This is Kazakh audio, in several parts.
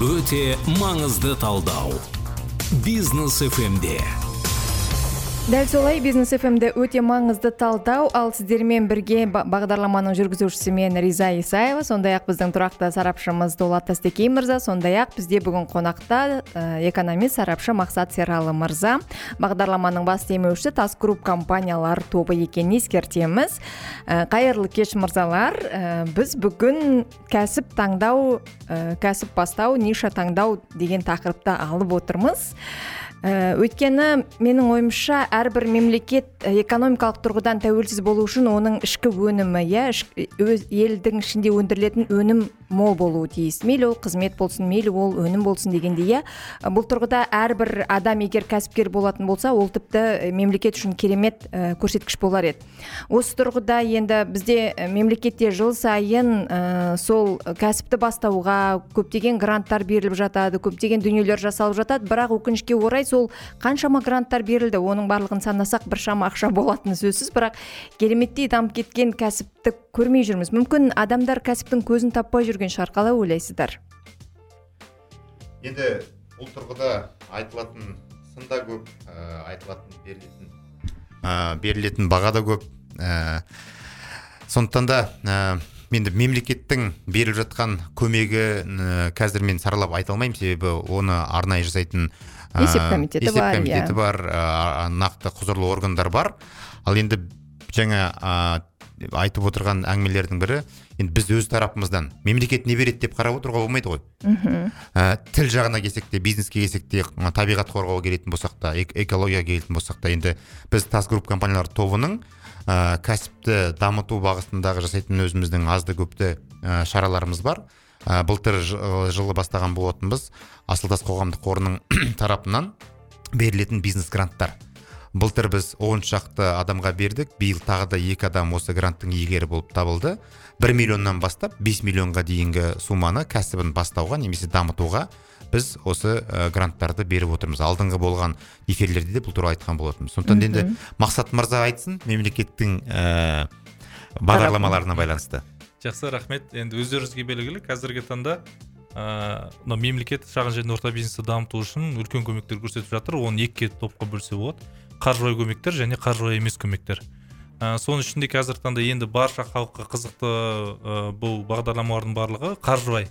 өте маңызды талдау. Бизнес фмде дәл солай бизнес фмде өте маңызды талдау. Ал сіздермен бірге бағдарламаның жүргізушісі мен риза исаева сондай ақ біздің тұрақты сарапшымыз дулат тастекей мырза сондай ақ бізде бүгін қонақта ә, экономист сарапшы мақсат сералы мырза. Бағдарламаның бас демеушісі тас групп компаниялар тобы екенін ескертеміз. Ә, қайырлы кеш мырзалар. Ә, біз бүгін кәсіп таңдау кәсіп бастау ниша таңдау деген тақырыпты алып отырмыз. Өйткені менің ойымша әрбір мемлекет э, экономикалық тұрғыдан тәуелсіз болу үшін оның ішкі өнімі иә өз елдің ішінде өндірілетін өнім мол болуы тиіс. Мейлі ол қызмет болсын мейлі ол өнім болсын дегенде иә. Бұл тұрғыда әрбір адам егер кәсіпкер болатын болса ол тіпті мемлекет үшін керемет ә, көрсеткіш болар еді. Осы тұрғыда енді бізде мемлекетте жыл сайын ә, сол кәсіпті бастауға көптеген гранттар беріліп жатады көптеген дүниелер жасалып жатады. Бірақ өкінішке орай сол қаншама гранттар берілді. Оның барлығын санасақ біршама ақша болатыны сөзсіз. Бірақ кереметтей дамып кеткен кәсіпті көрмей жүрміз. Мүмкін адамдар кәсіптің көзін таппай жүрген шығар қалай ойлайсыздар? Енді бұл тұрғыда айтылатын сын да көп ә, айтылатын берілетін ә, берілетін баға да көп. Ә, сондықтан да ә, енді мемлекеттің беріп жатқан көмегі ә, қазір мен саралап айта алмаймын. Себебі оны арнайы жасайтын есеп комитеті есеп комитеті иә. бар нақты құзырлы органдар бар. Ал енді жаңа айтып отырған әңгімелердің бірі енді біз өз тарапымыздан мемлекет не береді деп қарап отыруға болмайды ғой. Ә, тіл жағына келсек те бизнеске келсек те табиғат қорғауға келетін болсақ та экологияға келетін болсақ та енді біз тас групп компаниялар тобының ә, кәсіпті дамыту бағытындағы жасайтын өзіміздің азды көпті ә, шараларымыз бар. Ә, былтыр жылы бастаған болатынбыз. Асылтас қоғамдық қорының тарапынан берілетін бизнес гранттар. Былтыр біз он шақты адамға бердік. Биыл тағы да екі адам осы гранттың иегері болып табылды. бір миллионнан бастап 5 миллионға дейінгі сумманы кәсібін бастауға немесе дамытуға біз осы ә, гранттарды беріп отырмыз. Алдыңғы болған эфирлерде де бұл туралы айтқан болатынбыз. Сондықтан енді мақсат мырза айтсын мемлекеттің ә, бағдарламаларына байланысты. Жақсы рахмет. Енді өздеріңізге белгілі қазіргі таңда мына ә, мемлекет шағын және орта бизнесті дамыту үшін үлкен көмектер көрсетіп жатыр. Оны екі топқа бөлсе болады. Қаржылай көмектер және қаржылай емес көмектер. Ә, соның ішінде қазіргі таңда енді барша халыққа қызықты ә, бұл бағдарламалардың барлығы қаржылай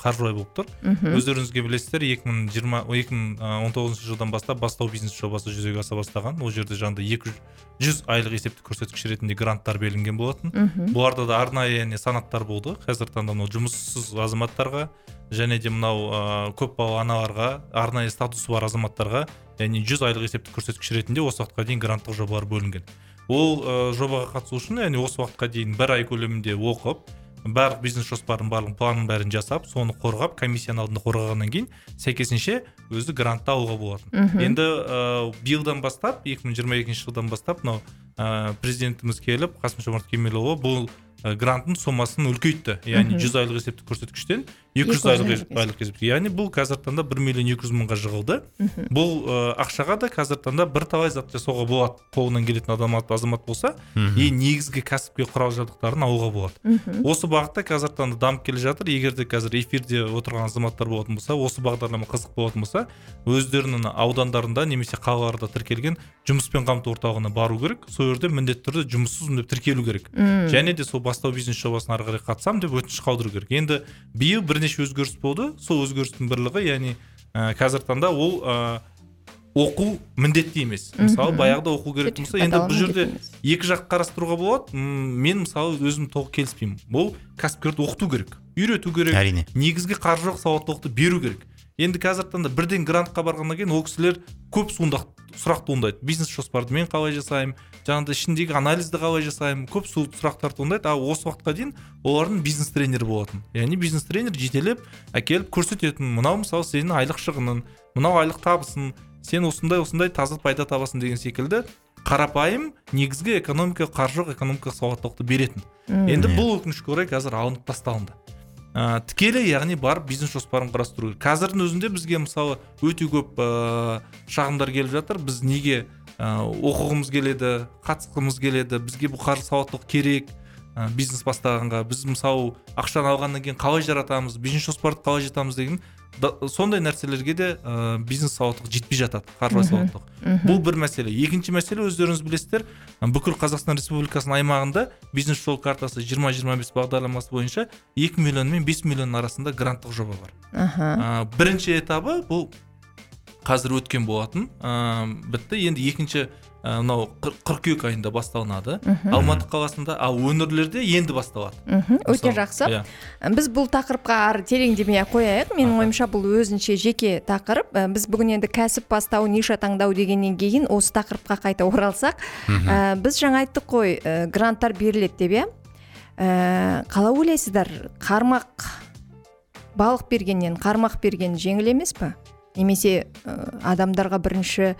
қаржылай болып тұр. Өздеріңізге білесіздер 2020 жылдан бастап бастау бизнес жобасы жүзеге аса бастаған. Ол жерде жаңағыдай екі жүз айлық есептік көрсеткіш ретінде гранттар берілген болатын. Бұларда да арнайы санаттар болды. Қазіргі таңда мынау жұмыссыз азаматтарға және де мынау ә, көпбалалы аналарға арнайы статусы бар азаматтарға яғни жүз айлық есептік көрсеткіш ретінде осы уақытқа дейін гранттық жобалар бөлінген. Ол ә, жобаға қатысу үшін яғни осы уақытқа дейін бір ай көлемінде оқып барлық бизнес жоспарын барлық планын бәрін жасап соны қорғап комиссияның алдында қорғағаннан кейін сәйкесінше өзі грантты алуға болатын. Енді ә, биылдан бастап 2022 жылдан бастап мынау ә, президентіміз келіп қасым жомарт кемелұлы бұл ә, гранттың сомасын үлкейтті. Яғни жүз айлық есептік көрсеткіштен екі жүз айлық айлық есептік яғни бұл қазіргі таңда бір миллион екі жүз мыңға жығылды. Бұл ә, ақшаға да қазіргі таңда бірталай зат жасауға болады. Қолынан келетін адам азамат болса и негізгі кәсіпке құрал жабдықтарын алуға болады. Осы бағытта қазіргі таңда дамып келе жатыр. Егер де қазір эфирде отырған азаматтар болатын болса осы бағдарлама қызық болатын болса өздерінің аудандарында немесе қалаларда тіркелген жұмыспен қамту орталығына бару керек. Сол жерде міндетті түрде жұмыссызбын деп тіркелу керек. Және де сол бастау бизнес жобасына ары қарай қатысамын деп өтініш қалдыру керек. Енді биыл бірнеше өзгеріс болды. Сол өзгерістің бірлігі яғни ә, қазіргі таңда ол ә, оқу міндетті емес. Мысалы баяғыда оқу керек болса енді бұл жерде екі жақ қарастыруға болады. Мен мысалы өзім толық келіспеймін. Бұл кәсіпкерді оқыту керек үйрету керек әрине. негізгі қаржылық сауаттылықты беру керек. Енді қазіргі таңда бірден грантқа барғаннан кейін ол кісілер көп суындақ сұрақ туындайды. Бизнес жоспарды мен қалай жасаймын? Жаңағыдай ішіндегі анализді қалай жасаймын? Көп сұрақтар туындайды. Ал осы уақытқа дейін олардың бизнес тренері болатын. Яғни бизнес тренер жетелеп әкеліп көрсететін. Мынау мысалы сенің айлық шығының мынау айлық табысың сен осындай осындай таза пайда табасың деген секілді қарапайым негізгі экономика қаржылық экономикалық сауаттылықты беретін. Енді бұл өкінішке орай қазір алынып тасталынды. Ә, тікелей яғни барып бизнес жоспарын құрастыру керек қазірдің өзінде бізге мысалы өте көп ә, шағымдар келіп жатыр. Біз неге ә, оқығымыз келеді қатысқымыз келеді бізге бұл қаржы сауаттылық керек ә, бизнес бастағанға біз мысалы ақшаны алғаннан кейін қалай жаратамыз бизнес жоспарды қалай жатамыз деген сондай нәрселерге де ә, бизнес сауаттылық жетпей жатады қаржылай сауаттылық бұл бір мәселе. Екінші мәселе өздеріңіз білесіздер бүкіл қазақстан республикасының аймағында бизнес жол картасы 20-25 бағдарламасы бойынша 2 миллион мен 5 миллион арасында гранттық жоба бар. Ә, бірінші этабы бұл қазір өткен болатын. Ә, бітті. Енді екінші мынау қыр- қыркүйек айында басталынады. Алматы қаласында ал өңірлерде енді басталады. Мхм өте жақсы. Иә. біз бұл тақырыпқа ары тереңдемей ақ қояйық. Менің ойымша бұл өзінше жеке тақырып. Біз бүгін енді кәсіп бастау ниша таңдау дегеннен кейін осы тақырыпқа қайта оралсақ. Ә, біз жаңа айттық қой ә, гранттар беріледі деп иә. Ә, қалай ойлайсыздар қармақ балық бергеннен қармақ берген жеңіл емес пе? Немесе ә, адамдарға бірінші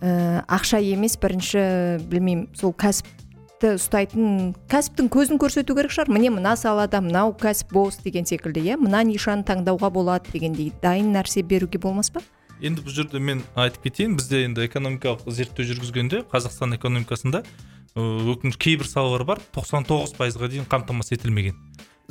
ә, ақша емес бірінші білмеймін сол кәсіпті ұстайтын кәсіптің көзін көрсету керек шығар. Міне мына салада мынау кәсіп бос деген секілді иә? Мына нишаны таңдауға болады дегендей дайын нәрсе беруге болмас па? Енді бұл жерде мен айтып кетейін бізде енді экономикалық зерттеу жүргізгенде қазақстан экономикасында өкініш кейбір салалар бар 99 пайызға дейін қамтамасыз етілмеген.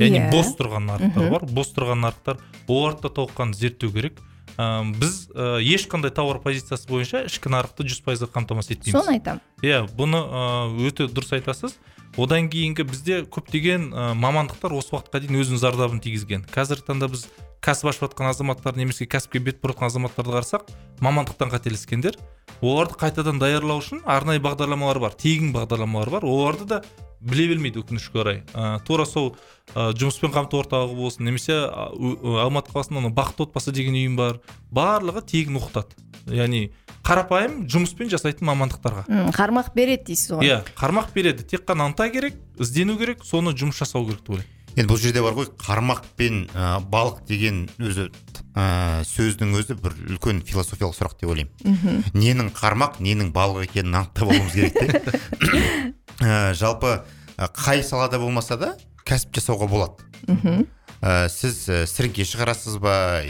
Яғни Иә. бос тұрған нарықтар бар бос тұрған нарықтар оларды да толыққанды зерттеу керек. Біз ә, ешқандай тауар позициясы бойынша ішкі нарықты жүз пайызға қамтамасыз етпейміз. Соны айтамын иә бұны ыыы, өте дұрыс айтасыз. Одан кейінгі бізде көптеген ә, мамандықтар осы уақытқа дейін өзінің зардабын тигізген. Қазіргі таңда біз кәсіп ашып жатқан азаматтар немесе кәсіпке бет бұрып жатқан азаматтарды қарасақ мамандықтан қателескендер. Оларды қайтадан даярлау үшін арнайы бағдарламалар бар тегін бағдарламалар бар. Оларды да біле бермейді өкінішке орай. Ә, тура сол ә, жұмыспен қамту орталығы болсын немесе алматы қаласында мына бақытты отбасы деген ұйым бар барлығы тегін оқытады. Яғни қарапайым жұмыспен жасайтын мамандықтарға. М, қармақ береді дейсіз ғой. Иә қармақ береді. Тек қана ынта керек іздену керек соны жұмыс жасау керек деп ойлаймын. Енді бұл жерде бар ғой қармақ пен ә, балық деген өзі ә, сөздің өзі бір үлкен философиялық сұрақ деп ойлаймын. Ненің қармақ ненің балық екенін анықтап алуымыз керек те. Ә, жалпы ә, қай салада болмаса да кәсіп жасауға болады. Ә, сіз ә, сіріңке шығарасыз ба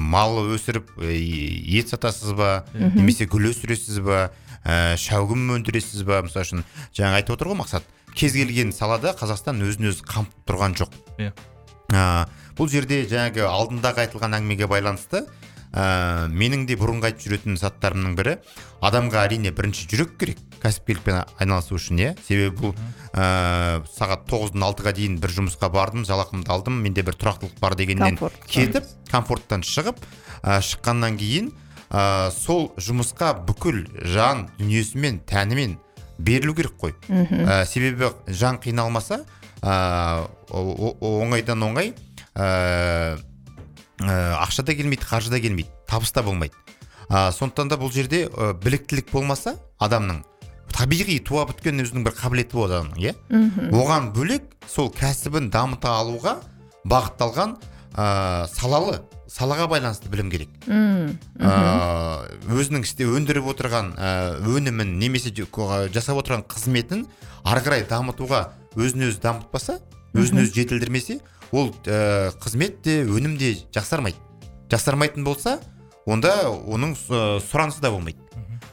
мал өсіріп ә, ет сатасыз ба немесе гүл өсіресіз ба ә, шәугім өндіресіз ба? Мысалы үшін жаңа айтып отыр ғой мақсат. Кез келген салада қазақстан өзін өзі қамтып тұрған жоқ. Иә. Ә, бұл жерде жаңағы алдындағы айтылған әңгімеге байланысты ә, менің де бұрынғы айтып жүретін заттарымның бірі адамға әрине бірінші жүрек керек кәсіпкерлікпен айналысу үшін иә. Себебі бұл ә, сағат тоғыздан алтыға дейін бір жұмысқа бардым жалақымды алдым менде бір тұрақтылық бар дегеннен Комфорт. кетіп комфорттан шығып ә, шыққаннан кейін ә, сол жұмысқа бүкіл жан дүниесімен тәнімен берілу керек қой. Ә, себебі жан қиналмаса ә, оңайдан оңай ә, ә, ақша да келмейді қаржы да келмейді табыс та болмайды. Ә, сондықтан да бұл жерде ә, біліктілік болмаса адамның табиғи туа біткен өзінің бір қабілеті болады адамның иә? Оған бөлек сол кәсібін дамыта алуға бағытталған ә, салалы салаға байланысты білім керек. М, ә, өзінің істе өндіріп отырған ә, өнімін немесе жасап отырған қызметін ары қарай дамытуға өзін өзі дамытпаса өзін өзі жетілдірмесе ол ә, қызмет те өнім де жақсармайды. Жақсармайтын болса онда оның ә, сұранысы да болмайды.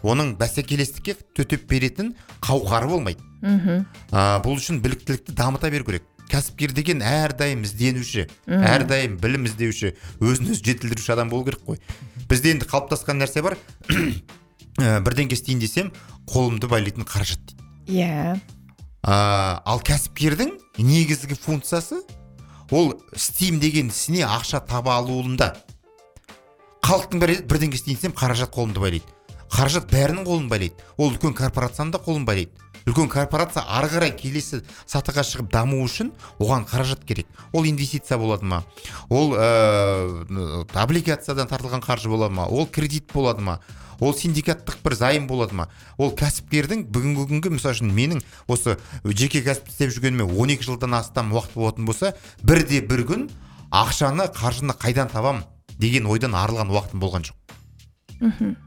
Оның бәсекелестікке төтеп беретін қауқары болмайды. Мхм. Ә, бұл үшін біліктілікті дамыта беру керек. Кәсіпкер деген әрдайым ізденуші әрдайым білім іздеуші өзін өзі жетілдіруші адам болу керек қой. Бізде енді қалыптасқан нәрсе бар. Ә, бірдеңке істейін десем қолымды байлайтын қаражат дейді. Иә. Ә, ал кәсіпкердің негізгі функциясы ол істеймін деген ісіне ақша таба алуында. Халықтың бәрі айтады, бірдеңке істейін десем қаражат қолымды байлайды. Қаражат бәрінің қолын байлайды. Ол үлкен корпорацияның да қолын байлайды. Үлкен корпорация ары қарай келесі сатыға шығып даму үшін оған қаражат керек. Ол инвестиция болады ма? Ол ә, облигациядан тартылған қаржы болады ма? Ол кредит болады ма? Ол синдикаттық бір займ болады ма? Ол кәсіпкердің бүгінгі күнгі мысалы үшін менің осы жеке кәсіп істеп жүргеніме 12 жылдан астам уақыт болатын болса бірде бір күн ақшаны қаржыны қайдан табам деген ойдан арылған уақытым болған жоқ.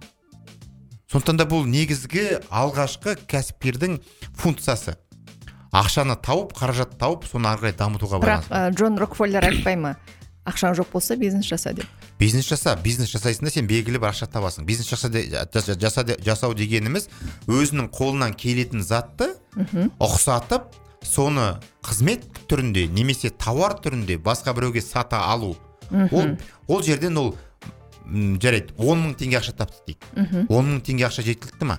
Сондықтан да бұл негізгі алғашқы кәсіпкердің функциясы. Ақшаны тауып қаражат тауып соны ары қарай дамытуға бірақ ә, джон рокфеллер айтпай ма? Ақшаң жоқ болса бизнес жаса деп. Бизнес жаса бизнес жасайсың да сен белгілі бір ақша табасың. Бизнес жаса де- жаса- де- жасау дегеніміз өзінің қолынан келетін затты ұқсатып соны қызмет түрінде немесе тауар түрінде басқа біреуге сата алу. Ол ол жерден ол жарайды он мың теңге ақша тапты дейік. Он мың теңге ақша жеткілікті ма?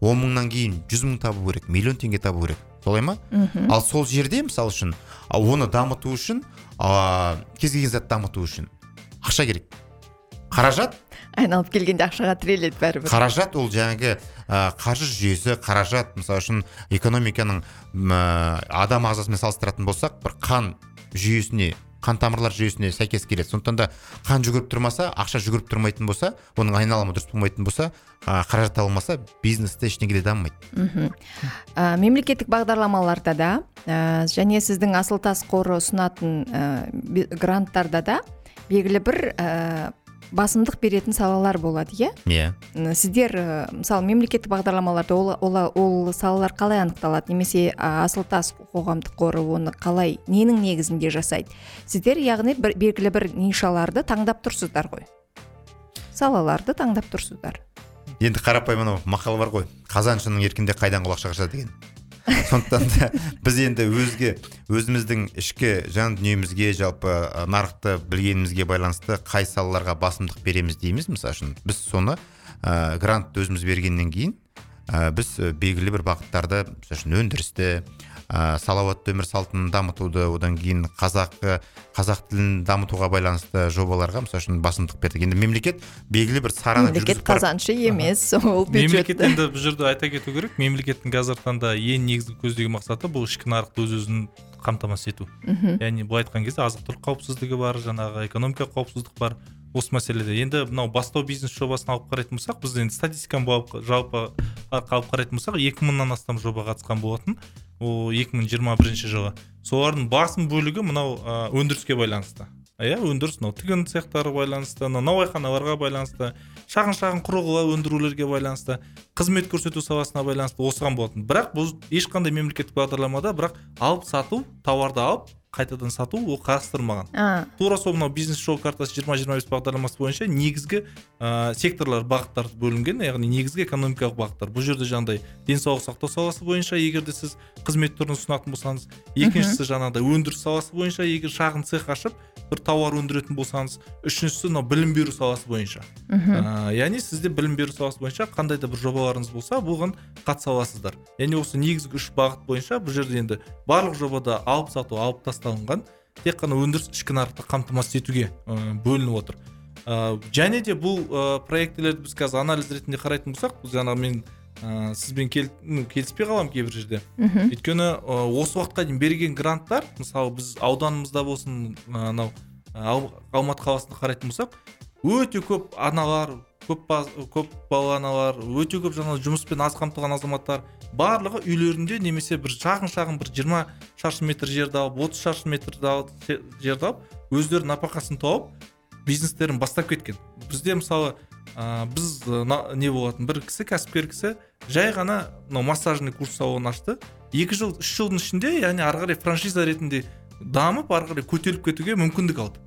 Он мыңнан кейін жүз мың табу керек миллион теңге табу керек. Солай ма? Ал сол жерде мысалы үшін оны дамыту үшін а, кез келген затты дамыту үшін. Ақша керек. Қаражат? Айналып келгенде ақшаға тіреледі бәрібір. Қаражат ол жаңағы ә, қаржы жүйесі қаражат мысалы үшін экономиканың ә, адам ағзасымен салыстыратын болсақ бір қан жүйесіне қан тамырлар жүйесіне сәйкес келеді. Сондықтан да қан жүгіріп тұрмаса ақша жүгіріп тұрмайтын болса оның айналымы дұрыс болмайтын болса ә, қаражат табылмаса бизнесте ештеңе де дамымайды. Мхм. Ә, мемлекеттік бағдарламаларда да ә, және сіздің асыл тас қоры ұсынатын ә, гранттарда да белгілі бір ә, басымдық беретін салалар болады иә? Иә. М, сіздер ә, мысалы мемлекеттік бағдарламаларда ол, ол, ол салалар қалай анықталады? Немесе ә, асыл тас қоғамдық қоры оны қалай ненің негізінде жасайды? Сіздер яғни бір, белгілі бір нишаларды таңдап тұрсыздар ғой. Салаларды таңдап тұрсыздар. Енді қарапайым анау мақал бар ғой. Қазаншының еркінде қайдан құлақша қашады деген. Сондықтан да біз енді өзге өзіміздің ішкі жан дүниемізге жалпы нарықты білгенімізге байланысты қай салаларға басымдық береміз дейміз. Мысалы үшін біз соны ә, грант өзіміз бергеннен кейін ә, біз белгілі бір бағыттарды мысалы үшін өндірісті ә, салауатты өмір салтын дамытуды одан кейін қазақ қазақ тілін дамытуға байланысты жобаларға мысалы үшін басымдық бердік. Енді мемлекет белгілі бір сараны мемлекет қазаншы емес ол мемлекет енді бұл жерде айта кету керек. Мемлекеттің қазіргі таңда ең негізгі көздеген мақсаты бұл ішкі нарықты өз өзін қамтамасыз ету. Мхм. Яғни былай айтқан кезде азық түлік қауіпсіздігі бар жаңағы экономикалық қауіпсіздік бар осы мәселеде. Енді мынау бастау бизнес жобасын алып қарайтын болсақ біз енді статистиканы жалпы алып қарайтын болсақ екі мыңнан астам жоба қатысқан болатын. Ол екі мың жиырма бірінші жылы. Солардың басым бөлігі мынау өндіріске байланысты. Иә өндіріс мынау тігін цехтары байланысты мынау наубайханаларға байланысты шағын шағын құрылғылар өндірулерге байланысты қызмет көрсету саласына байланысты осыған болатын. Бірақ бұл ешқандай мемлекеттік бағдарламада бірақ алып сату тауарды алып қайтадан сату ол қарастырылмаған. А. Тура сол мынау бизнес жол картасы жиырма жиырма бес бағдарламасы бойынша негізгі ә, секторлар бағыттар бөлінген яғни негізгі экономикалық бағыттар. Бұл жерде жаңағыдай денсаулық сақтау саласы бойынша егер де сіз қызмет түрін ұсынатын болсаңыз екіншісі жаңағыдай өндіріс саласы бойынша егер шағын цех ашып бір тауар өндіретін болсаңыз үшіншісі мынау білім беру саласы бойынша. Ә, яғни сізде білім беру саласы бойынша қандай да бір жобаларыңыз болса бұған қатыса аласыздар. Яғни осы негізгі үш бағыт бойынша бұл жерде енді барлық жобада алып сату алып тасталынған тек қана өндіріс ішкі нарықты қамтамасыз етуге ә, бөлініп отыр. Ә, және де бұл ә, проектілерді біз қазір анализ ретінде қарайтын болсақ жаңағы мен ә, сізбен кел, ну, келіспей қаламын кейбір жерде. Мхм. Өйткені ә, осы уақытқа дейін берген гранттар мысалы біз ауданымызда болсын ә, анау Ал- алматы қаласында қарайтын болсақ өте көп аналар көп, көп балалы аналар өте көп жаңағы жұмыспен аз қамтылған азаматтар барлығы үйлерінде немесе бір шағын шағын бір 20 шаршы метр жерді алып 30 шаршы метрді алып се- жерді алып өздері нәпақасын тауып бизнестерін бастап кеткен. Бізде мысалы ә, біз ә, не болатын бір кісі кәсіпкер кісі жай ғана мынау массажный курс салонын ашты. Екі жыл үш жылдың ішінде яғни ары қарай франшиза ретінде дамып ары қарай көтеріліп кетуге мүмкіндік алды.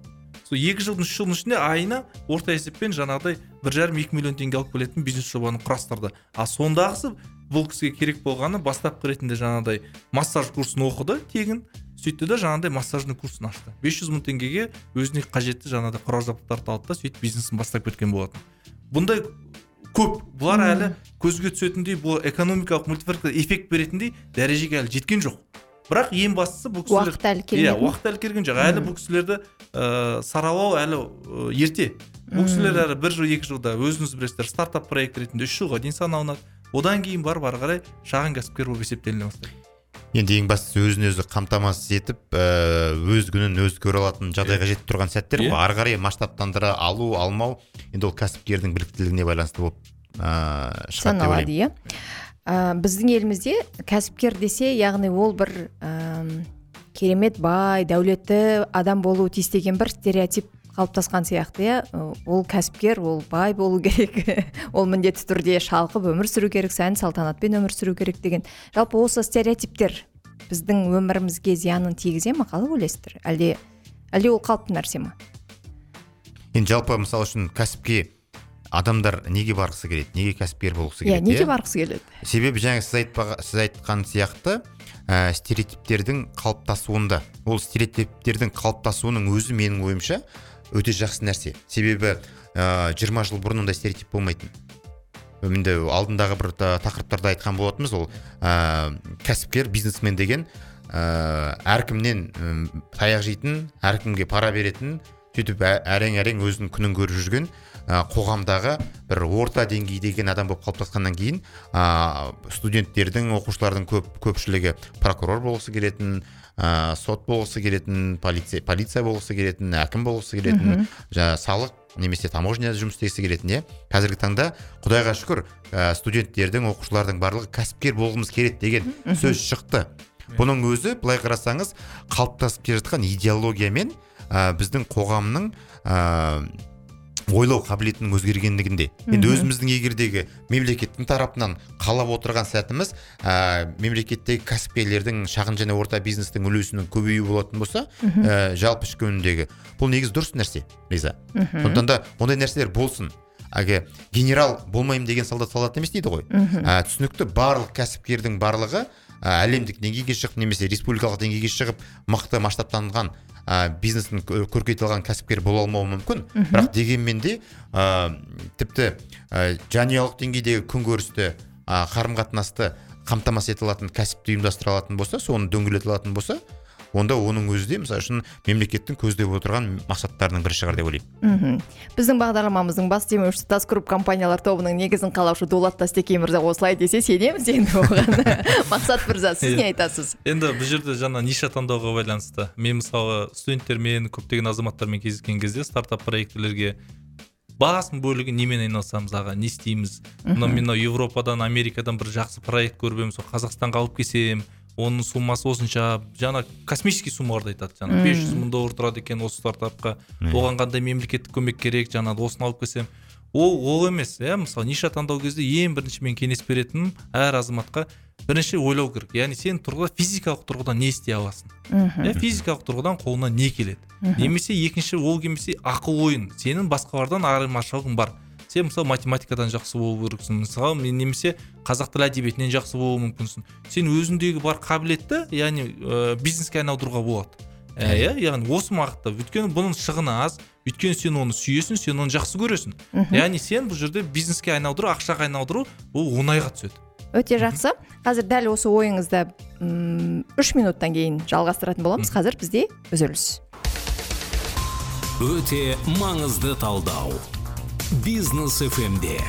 Сол екі жылдың үш жылдың ішінде айына орта есеппен жаңағыдай бір жарым екі миллион теңге алып келетін бизнес жобаны құрастырды. А сондағысы бұл кісіге керек болғаны бастапқы ретінде жаңағыдай массаж курсын оқыды тегін. Сөйтті да жаңағыдай массажный курсын ашты. 500 мың теңгеге өзіне қажетті жаңағыдай құрал жабдықтарды алды да сөйтіп бизнесін бастап кеткен болатын. Бұндай көп бұлар әлі көзге түсетіндей бұл экономикалық мультипликатор эффект беретіндей дәрежеге әлі жеткен жоқ. Бірақ ең бастысы бұл кісілер уақыт әлі иә келмеді уақыт әлі келген жоқ. Әлі бұл кісілерді ә, саралау әлі ә, ерте. Бұл кісілер әлі бір жыл екі жылда өзіңіз білесіздер стартап проект ретінде үш жылға дейін саналынады. Одан кейін барып ары қарай шағын кәсіпкер болып есептеліне бастайды. Енді ең бастысы өзін өзі қамтамасыз етіп ә, өз күнін өзі көре алатын жағдайға жетіп тұрған сәттер ғой. Ары қарай масштабтандыра алу алмау енді ол кәсіпкердің біліктілігіне байланысты болып ыыы шығады деп саналады ойлаймын. иә. Ә, біздің елімізде кәсіпкер десе яғни ол бір әм, керемет бай дәулетті адам болуы тиіс деген бір стереотип қалыптасқан сияқты иә. Ол кәсіпкер ол бай болу керек. Ол міндетті түрде шалқып өмір сүру керек сән салтанатпен өмір сүру керек деген. Жалпы осы стереотиптер біздің өмірімізге зиянын тигізе ма қалай ойлайсыздар? Әлде әлде ол қалыпты нәрсе ма? Енді жалпы мысалы үшін кәсіпке адамдар неге барғысы келеді? Неге кәсіпкер болғысы иә келеді неге барғысы келеді? Себебі жаңа сіз айтпаға, сіз айтқан сияқты ә, стереотиптердің қалыптасуында ол стереотиптердің қалыптасуының өзі менің ойымша өте жақсы нәрсе. Себебі 20 жыл бұрын ондай стереотип болмайтын. Енді алдындағы бір та- тақырыптарда айтқан болатынбыз ол ә, кәсіпкер бизнесмен деген ә, әркімнен таяқ жейтін әркімге пара беретін сөйтіп әрең әрең өзінің күнін көріп жүрген ә, қоғамдағы бір орта деңгейдегі адам болып қалыптасқаннан кейін ә, студенттердің оқушылардың көп көпшілігі прокурор болғысы келетін ә, сот болғысы келетін полиция полиция болғысы келетін әкім болғысы келетін жаңа салық немесе таможняда жұмыс істегісі келетін иә. Қазіргі таңда құдайға шүкір ә, студенттердің оқушылардың барлығы кәсіпкер болғымыз келеді деген сөз шықты. Бұның өзі былай қарасаңыз қалыптасып келе жатқан идеологиямен ә, біздің қоғамның ә, ойлау қабілетінің өзгергендігінде. Енді өзіміздің егердегі мемлекеттің тарапынан қалап отырған сәтіміз ә, мемлекеттегі кәсіпкерлердің шағын және орта бизнестің үлесінің көбеюі болатын болса ә, жалпы ішкі өнімдегі. Бұл негізі дұрыс нәрсе риза сондықтан да ондай нәрселер болсын. Әлгі генерал болмаймын деген солдат солдат емес дейді ғой. Ә, түсінікті барлық кәсіпкердің барлығы әлемдік деңгейге шығып немесе республикалық деңгейге шығып мықты масштабтанған ә, бизнестің кө- көркейтілген кәсіпкер бола алмауы мүмкін. Бірақ дегенмен де ә, тіпті ә, жанұялық деңгейдегі күнкөрісті ә, қарым қатынасты қамтамасыз ете алатын кәсіпті ұйымдастыра алатын болса соны дөңгелете алатын болса онда оның өзі де мысалы үшін мемлекеттің көздеп отырған мақсаттарының бірі шығар деп ойлаймын. Мхм. Біздің бағдарламамыздың бас демеушісі тас групп компаниялар тобының негізін қалаушы дулат тастекей мырза осылай десе сенеміз енді оған. Мақсат мырза сіз не айтасыз? Енді бұл жерде жаңа ниша таңдауға байланысты. Мен мысалы студенттермен көптеген азаматтармен кездескен кезде стартап проектілерге басым бөлігі немен айналысамыз аға не істейміз? Мынау мен мынау европадан америкадан бір жақсы проект көріп едім сол қазақстанға алып келсем оның суммасы осынша жаңа космический суммаларды айтады жаңа бес жүз мың доллар тұрады екен осы стартапқа. Оған қандай мемлекеттік көмек керек жаңағы осыны алып келсем. Ол ол емес иә мысалы ниша таңдау кезде ең бірінші мен кеңес беретінім әр азаматқа бірінші ойлау керек. Яғни сен тұрғыда физикалық тұрғыдан не істей аласың? Иә физикалық тұрғыдан қолына не келеді? Немесе екінші ол келмесе ақыл ойын сенің басқалардан айырмашылығың бар. Сен мысалы математикадан жақсы болу керексің. Мысалы мен немесе қазақ тілі әдебиетінен жақсы болуы мүмкінсің. Сен өзіңдегі бар қабілетті яғни ә, бизнеске айналдыруға болады. Ә, иә яғни осы бағытта. Өйткені бұның шығыны аз өйткені сен оны сүйесің сен оны жақсы көресің. Яғни сен бұл жерде бизнеске айналдыру ақшаға айналдыру ол оңайға түседі. Өте жақсы. Қазір дәл осы ойыңызды м, үш минуттан кейін жалғастыратын боламыз. Қазір бізде үзіліс. Өте маңызды талдау. Бизнес фмде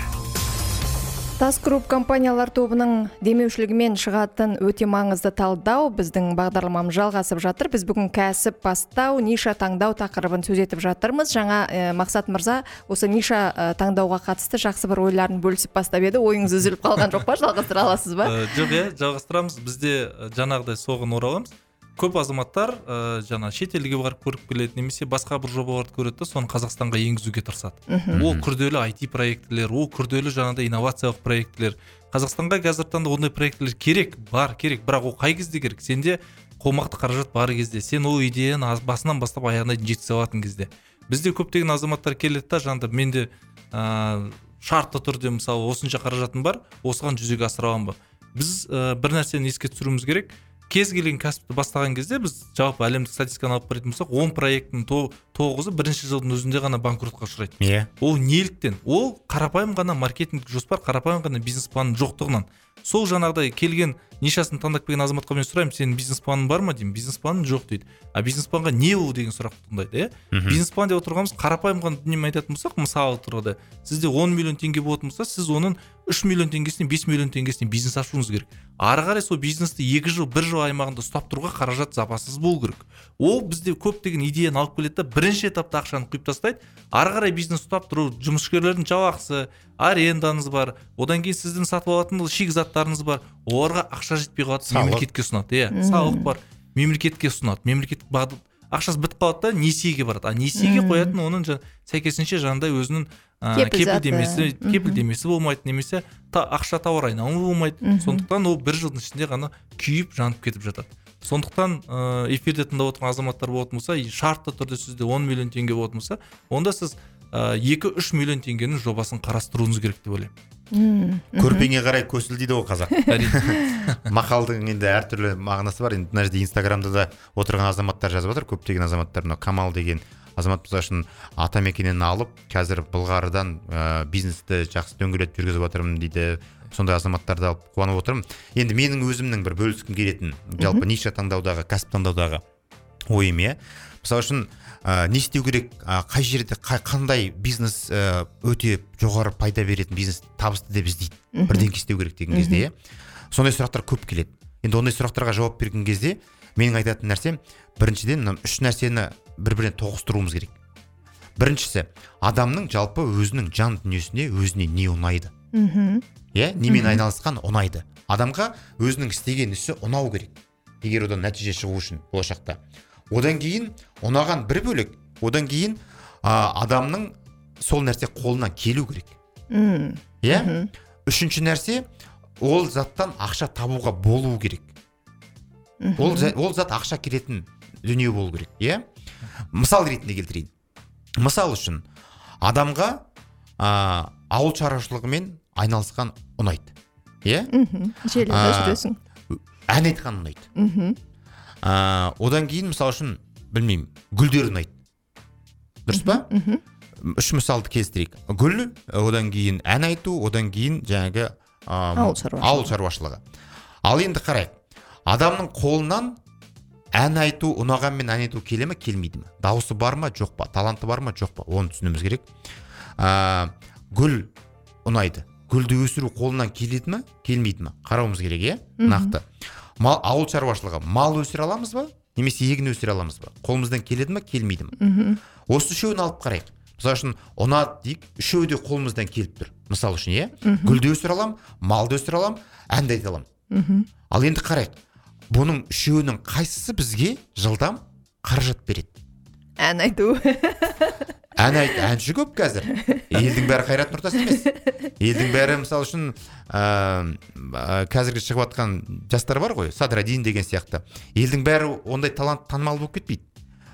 тас групп компаниялар тобының демеушілігімен шығатын өте маңызды талдау. Біздің бағдарламамыз жалғасып жатыр. Біз бүгін кәсіп бастау ниша таңдау тақырыбын сөз етіп жатырмыз. Жаңа ә, мақсат мырза осы ниша ә, таңдауға қатысты жақсы бір ойларын бөлісіп бастап еді. Ойыңыз үзіліп қалған жоқ па? Жалғастыра аласыз ба? Ә, жоқ иә жалғастырамыз. Бізде жаңағыдай соған ораламыз. Көп азаматтар ә, жаңа шетелге барып көріп келеді немесе басқа бір жобаларды көреді да соны қазақстанға енгізуге тырысады. Ол күрделі IT проектілер ол күрделі жаңағыдай инновациялық проектілер. Қазақстанға қазіргі таңда ондай проектілер керек бар керек. Бірақ ол қай кезде керек? Сенде қомақты қаражат бар кезде сен ол идеяны басынан бастап аяғына дейін жеткізе алатын кезде. Бізде көптеген азаматтар келеді да жаңағыдай менде ә, шартты түрде мысалы осынша қаражатым бар осыған жүзеге асыра аламын ба? Біз ә, бір нәрсені еске түсіруіміз керек. Кез келген кәсіпті бастаған кезде біз жалпы әлемдік статистиканы алып қарайтын болсақ он проекттің то- тоғызы бірінші жылдың өзінде ғана банкротқа ұшырайды. Иә. Ол неліктен? Ол қарапайым ғана маркетингтік жоспар қарапайым ғана бизнес планның жоқтығынан. Сол жаңағыдай келген нишасын таңдап келген азаматқа мен сұраймын сенің бизнес планың бар ма? деймін. Бизнес планың жоқ дейді. А бизнес планға не ол? деген сұрақ туындайды иә. Бизнес план деп отырғанымыз қарапайым ғана дүниемен айтатын болсақ мысалы тұрғыда сізде 10 миллион теңге болатын болса сіз оның 3 миллион теңгесіне 5 миллион теңгесіне бизнес ашуыңыз керек. Ары қарай сол бизнесті екі жыл бір жыл аймағында ұстап тұруға қаражат запасыңыз болу керек. Ол бізде көптеген идеяны алып келеді да бірінші этапта ақшаны құйып тастайды. Ары қарай бизнес ұстап тұру жұмыскерлердің жалақысы арендаңыз бар одан кейін сіздің сатып алатын шикізаттарыңыз бар. Оларға ақша жетпей қалады Салық. мемлекетке ұсынады иә салық бар мемлекетке ұсынады. Мемлекеттік бағыт ақшасы бітіп қалады да несиеге барады. А несиеге қоятын оның жа- сәйкесінше жаңағыдай өзінің ә, кепілдемесі кепілдемесі болмайды немесе та, ақша тауар айналымы болмайды. Сондықтан ол бір жылдың ішінде ғана күйіп жанып кетіп жатады. Сондықтан ә, эфирде тыңдап отырған азаматтар болатын болса шартты түрде сізде 10 миллион теңге болатын болса онда сіз екі үш миллион теңгенің жобасын қарастыруыңыз керек деп ойлаймын. Мм, көрпеңе қарай көсіл дейді ғой қазақ. Әрине. Мақалдың енді әртүрлі мағынасы бар. Енді мына жерде инстаграмда да отырған азаматтар жазып жатыр. Көптеген азаматтар мынау камал деген азамат мысалы үшін атамекеннен алып қазір былғарыдан ә, бизнесті жақсы дөңгелетіп жүргізіп жатырмын дейді сондай азаматтарды алып қуанып отырмын. Енді менің өзімнің бір бөліскім келетін жалпы ниша таңдаудағы кәсіп таңдаудағы ойым иә. Мысалы үшін ә, не істеу керек ә, қай жерде қай, қандай бизнес ә, өте жоғары пайда беретін бизнес табысты деп іздейді. Бірдеңке істеу керек деген кезде иә. Сондай сұрақтар көп келеді. Енді ондай сұрақтарға жауап берген кезде менің айтатын нәрсем біріншіден мына үш нәрсені бір біріне тоғыстыруымыз керек. Біріншісі адамның жалпы өзінің жан дүниесіне өзіне не ұнайды? Мхм. Иә немен айналысқан ұнайды. Адамға өзінің істеген ісі ұнау керек. Егер одан нәтиже шығу үшін болашақта. Одан кейін ұнаған бір бөлек. Одан кейін а, адамның сол нәрсе қолынан келу керек. Мм, иә? Үшінші нәрсе ол заттан ақша табуға болу керек. Ол, ол зат ақша келетін дүние болу керек иә? Мысал ретінде келтірейін. Мысал үшін адамға а, ауыл шаруашылығымен айналысқан ұнайды иә? Желіде жүресің ән айтқан ұнайды. Мхм. А, одан кейін мысал үшін білмеймін гүлдер ұнайды дұрыс па? Үш мысалды келістірейік гүл одан кейін ән айту одан кейін жаңағы Ауыл шаруашылығы. ауыл шаруашылығы. Ал енді қарайық. Адамның қолынан ән айту ұнағанмен ән айту келе ме келмейді ме? Дауысы бар ма жоқ па? Таланты бар ма жоқ па? Оны түсінуіміз керек. А, гүл ұнайды. Гүлді өсіру қолынан келеді ме келмейді ме? Қарауымыз керек иә? Нақты. Мал ауыл шаруашылығы. Мал өсіре аламыз ба? Немесе егін өсіре аламыз ба? Қолымыздан келеді ме? Келмейді ме? Мхм. осы үшеуін алып қарайық. Мысалы үшін ұнады дейік үшеуі де қолымыздан келіп тұр. Мысалы үшін иә? Гүлді өсіре аламын малды өсіре аламын әнді айта аламын мхм. ал енді қарайық. Бұның үшеуінің қайсысы бізге жылдам қаражат береді? Ән айту. Ән айт әнші көп қазір. Елдің бәрі қайрат нұртас емес. Елдің бәрі мысалы үшін ә, ә, қазіргі шығып жатқан жастар бар ғой садрадин деген сияқты. Елдің бәрі ондай талант танымал болып кетпейді.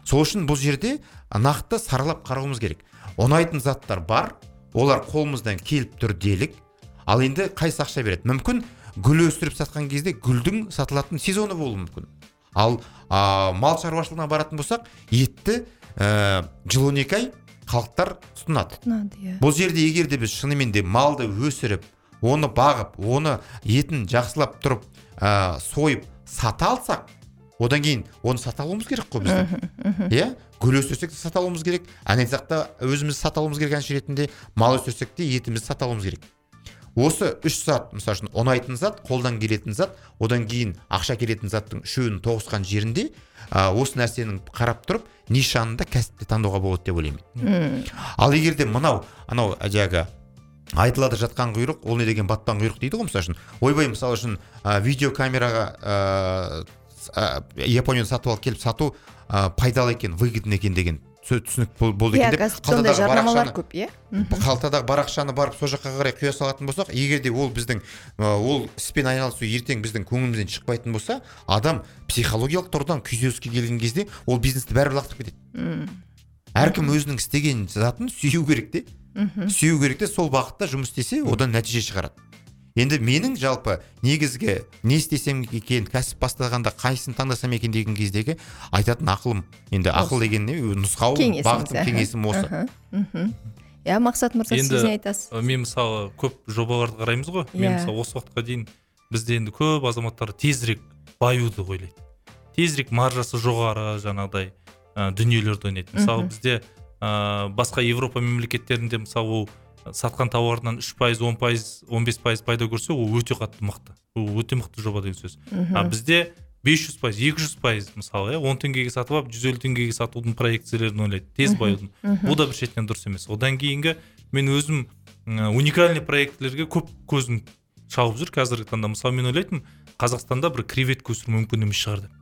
Сол үшін бұл жерде нақты саралап қарауымыз керек. Ұнайтын заттар бар олар қолымыздан келіп тұр делік. Ал енді қайсы ақша береді? Мүмкін гүл өсіріп сатқан кезде гүлдің сатылатын сезоны болуы мүмкін. Ал а, мал шаруашылығына баратын болсақ етті ә, жыл он екі ай халықтар тұтынады. Ұнады иә. Бұл жерде егер де біз шынымен де малды өсіріп оны бағып оны етін жақсылап тұрып ә, сойып сата алсақ одан кейін оны сата алуымыз керек қой біздің иә? Гүл өсірсек те сата алуымыз керек ән айтсақ та өзіміз сата алуымыз керек әнші ретінде мал өсірсек те етімізді сата алуымыз керек. Осы үш зат мысалы үшін ұнайтын зат қолдан келетін зат одан кейін ақша келетін заттың үшеуін тоғысқан жерінде ә, осы нәрсенің қарап тұрып нишаны да кәсіпті таңдауға болады деп ойлаймын. Ал егер де мынау анау жаңағы айтылады жатқан құйрық ол не деген батпан құйрық дейді ғой мысалы үшін. Ойбай мысалы үшін ә, видеокамераға ә, ә, японияны сатып алып келіп сату ә, пайдалы екен выгодно екен деген. Түсінік бол- болды иә екен деп сондай қалтадағы жарнамалар барақшаны- көп иә? Қалтадағы бар ақшаны барып сол жаққа қарай құя салатын болсақ егер де ол біздің ол іспен айналысу ертең біздің көңілімізден шықпайтын болса адам психологиялық тұрғыдан күйзеліске келген кезде ол бизнесті бәрібір лақтырып кетеді. Әркім өзінің істеген затын сүю керек те. Мхм. сүю керек те сол бағытта жұмыс істесе одан нәтиже шығарады. Енді менің жалпы негізгі не істесем екен кәсіп бастағанда қайсысын таңдасам екен деген кездегі айтатын ақылым. Енді ақыл деген не? Нұсқау Кеңесіңіз, бағытым кеңесім осы. Мхм. иә мақсат мырза сіз не айтасыз? мен мысалы көп жобаларды қараймыз ғой. Мен Иә. мысалы осы уақытқа дейін бізде енді көп азаматтар тезірек баюды ойлайды. Тезірек маржасы жоғары жаңағыдай ә, дүниелерді ойнайды. Мысалы бізде ә, басқа европа мемлекеттерінде мысалы ол сатқан тауарынан үш пайыз он пайыз он бес пайыз пайда көрсе ол өте қатты мықты. Ол өте мықты жоба деген сөз. Мгм. а бізде 500 пайыз екі жүз пайыз мысалы иә он теңгеге сатып алып жүз елу теңгеге сатудың проекциялерін ойлайды тез баюдың мхм. бұл да бір шетінен дұрыс емес. Одан кейінгі мен өзім уникальный проектілерге көп көзім шалып жүр. Қазіргі таңда мысалы мен ойлайтынмын қазақстанда бір креветка өсіру мүмкін емес шығар деп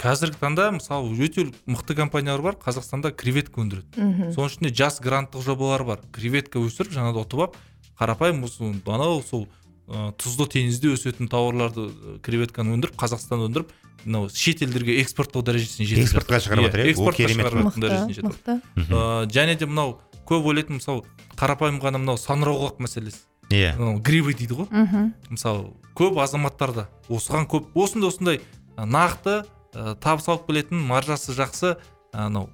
қазіргі таңда мысалы өте мықты компаниялар бар қазақстанда креветка өндіреді. Мхм. соның ішінде жас гранттық жобалар бар. Креветка өсіріп жаңағыдай ұтып алып қарапайым осы анау сол ы, тұзды теңізде өсетін тауарларды креветканы өндіріп қазақстан өндіріп мынау шет елдерге экспорттау дәрежесіне жетіп Экспортқа жатыр. шығарып жатыр, иә? Ол экспортқа керемет. шығаратын мықты. дәрежесіне жетіп Ә, және де мынау көп ойлайтын мысалы қарапайым ғана мынау саңырауқұлақ мәселесі. Иә. Мынау грибы дейді ғой. Мхм. Мысалы көп азаматтарда осыған көп осындай осындай нақты ә, табыс алып келетін маржасы жақсы анау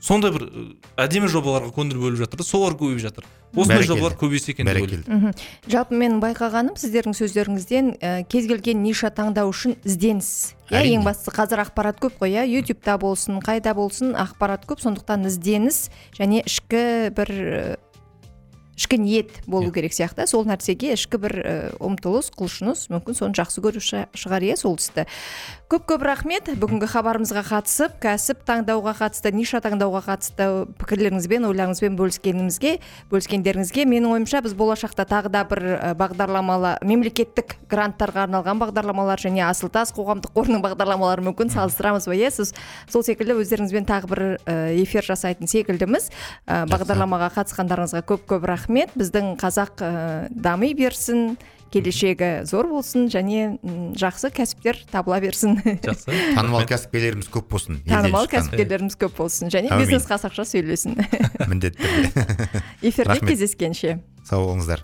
сондай бір ә, әдемі жобаларға көңіл бөліп жатыр да солар көбейіп жатыр. Осындай жобалар көбейсе екен деп ойлаймын. Жалпы менің байқағаным сіздердің сөздеріңізден ә, кез келген ниша таңдау үшін ізденіс. Иә ең бастысы қазір ақпарат көп қой иә? Ютубта болсын қайда болсын ақпарат көп. Сондықтан ізденіс және ішкі бір ә, ішкі ниет болу Иә. керек сияқты. Сол нәрсеге ішкі бір ұмтылыс құлшыныс мүмкін соны жақсы көру шығар иә сол істі көп көп рахмет. Бүгінгі хабарымызға қатысып кәсіп таңдауға қатысты ниша таңдауға қатысты пікірлеріңізбен ойларыңызбен бөліскенімізге бөліскендеріңізге менің ойымша біз болашақта тағы да бір бағдарламалы мемлекеттік гранттарға арналған бағдарламалар және асылтас қоғамдық қорының бағдарламаларын мүмкін салыстырамыз ба иә сіз сол секілді өздеріңізбен тағы бір эфир жасайтын секілдіміз. Бағдарламаға қатысқандарыңызға көп көп рахмет. Біздің қазақ ә, дами берсін келешегі зор болсын және жақсы кәсіптер табыла берсін. Жақсы. Танымал кәсіпкерлеріміз көп болсын. Танымал кәсіпкерлеріміз көп болсын және бизнес қазақша сөйлесін. Міндетті. Түрде эфирде Рахмет. кездескенше. Сау болыңыздар.